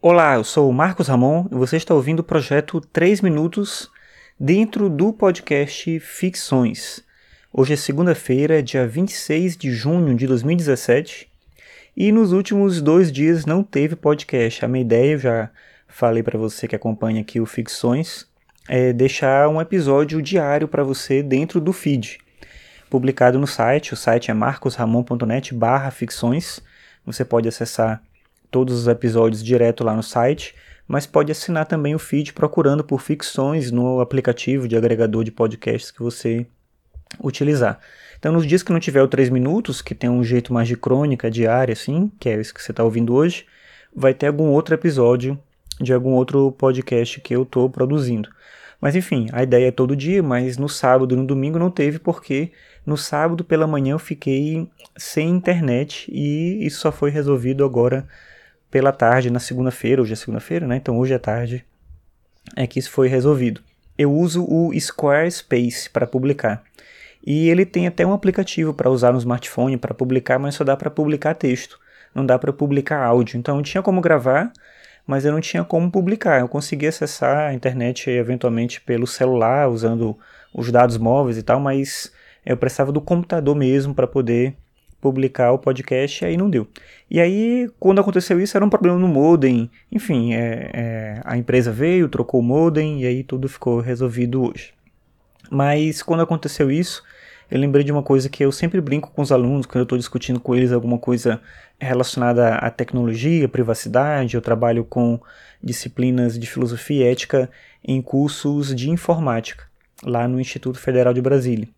Olá, eu sou o Marcos Ramon e você está ouvindo o projeto 3 Minutos dentro do podcast Ficções. Hoje é segunda-feira, dia 26 de junho de 2017 e nos últimos dois dias não teve podcast. A minha ideia, eu já falei para você que acompanha aqui o Ficções, é deixar um episódio diário para você dentro do feed, publicado no site. O site é marcosramon.net barra ficções. Você pode acessar todos os episódios direto lá no site, mas pode assinar também o feed procurando por ficções no aplicativo de agregador de podcasts que você utilizar. Então, nos dias que não tiver o 3 minutos, que tem um jeito mais de crônica diária, assim, que é isso que você está ouvindo hoje, vai ter algum outro episódio de algum outro podcast que eu estou produzindo. Mas enfim, a ideia é todo dia, mas no sábado e no domingo não teve, porque no sábado pela manhã eu fiquei sem internet e isso só foi resolvido agora pela tarde na segunda-feira, hoje é segunda-feira, né? Então hoje à tarde é que isso foi resolvido. Eu uso o Squarespace para publicar. E ele tem até um aplicativo para usar no smartphone para publicar, mas só dá para publicar texto, não dá para publicar áudio. Então tinha como gravar, mas eu não tinha como publicar. Eu conseguia acessar a internet eventualmente pelo celular, usando os dados móveis e tal, mas eu precisava do computador mesmo para poder publicar o podcast e aí não deu. E aí, quando aconteceu isso, era um problema no modem. Enfim, é, é, a empresa veio, trocou o modem e aí tudo ficou resolvido hoje. Mas quando aconteceu isso, eu lembrei de uma coisa que eu sempre brinco com os alunos quando eu estou discutindo com eles alguma coisa relacionada à tecnologia, privacidade. Eu trabalho com disciplinas de filosofia e ética em cursos de informática lá no Instituto Federal de Brasília.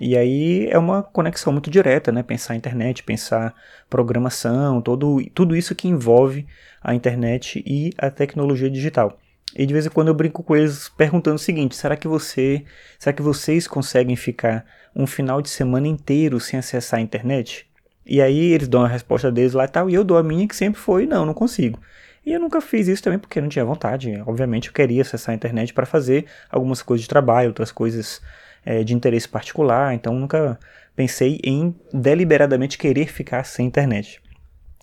E aí é uma conexão muito direta, né? Pensar internet, pensar programação, todo, tudo isso que envolve a internet e a tecnologia digital. E de vez em quando eu brinco com eles perguntando o seguinte: será que você, será que vocês conseguem ficar um final de semana inteiro sem acessar a internet? E aí eles dão a resposta deles lá e tal, e eu dou a minha que sempre foi: não, não consigo. E eu nunca fiz isso também porque não tinha vontade. Obviamente eu queria acessar a internet para fazer algumas coisas de trabalho, outras coisas é, de interesse particular, então nunca pensei em deliberadamente querer ficar sem internet.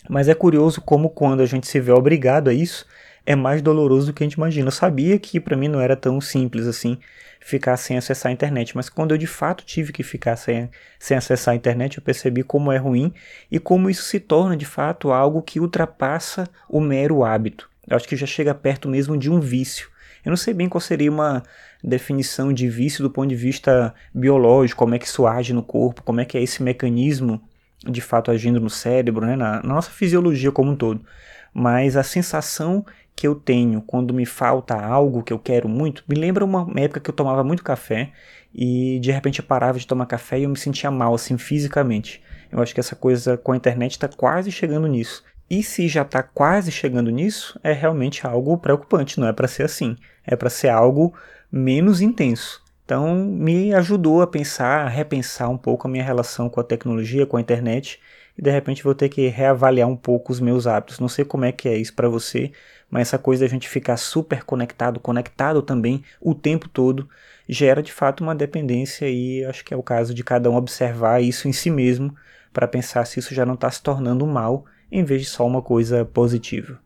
Mas é curioso como quando a gente se vê obrigado a isso, é mais doloroso do que a gente imagina. Eu sabia que para mim não era tão simples assim ficar sem acessar a internet, mas quando eu de fato tive que ficar sem, sem acessar a internet, eu percebi como é ruim e como isso se torna de fato algo que ultrapassa o mero hábito. Eu acho que já chega perto mesmo de um vício. Eu não sei bem qual seria uma definição de vício do ponto de vista biológico, como é que isso age no corpo, como é que é esse mecanismo de fato agindo no cérebro, né, na, na nossa fisiologia como um todo. Mas a sensação que eu tenho quando me falta algo que eu quero muito, me lembra uma época que eu tomava muito café e de repente eu parava de tomar café e eu me sentia mal, assim, fisicamente. Eu acho que essa coisa com a internet está quase chegando nisso. E se já está quase chegando nisso, é realmente algo preocupante, não é para ser assim. É para ser algo menos intenso. Então, me ajudou a pensar, a repensar um pouco a minha relação com a tecnologia, com a internet, e de repente vou ter que reavaliar um pouco os meus hábitos. Não sei como é que é isso para você, mas essa coisa de a gente ficar super conectado, conectado também o tempo todo, gera de fato uma dependência e acho que é o caso de cada um observar isso em si mesmo para pensar se isso já não está se tornando um mal em vez de só uma coisa positiva.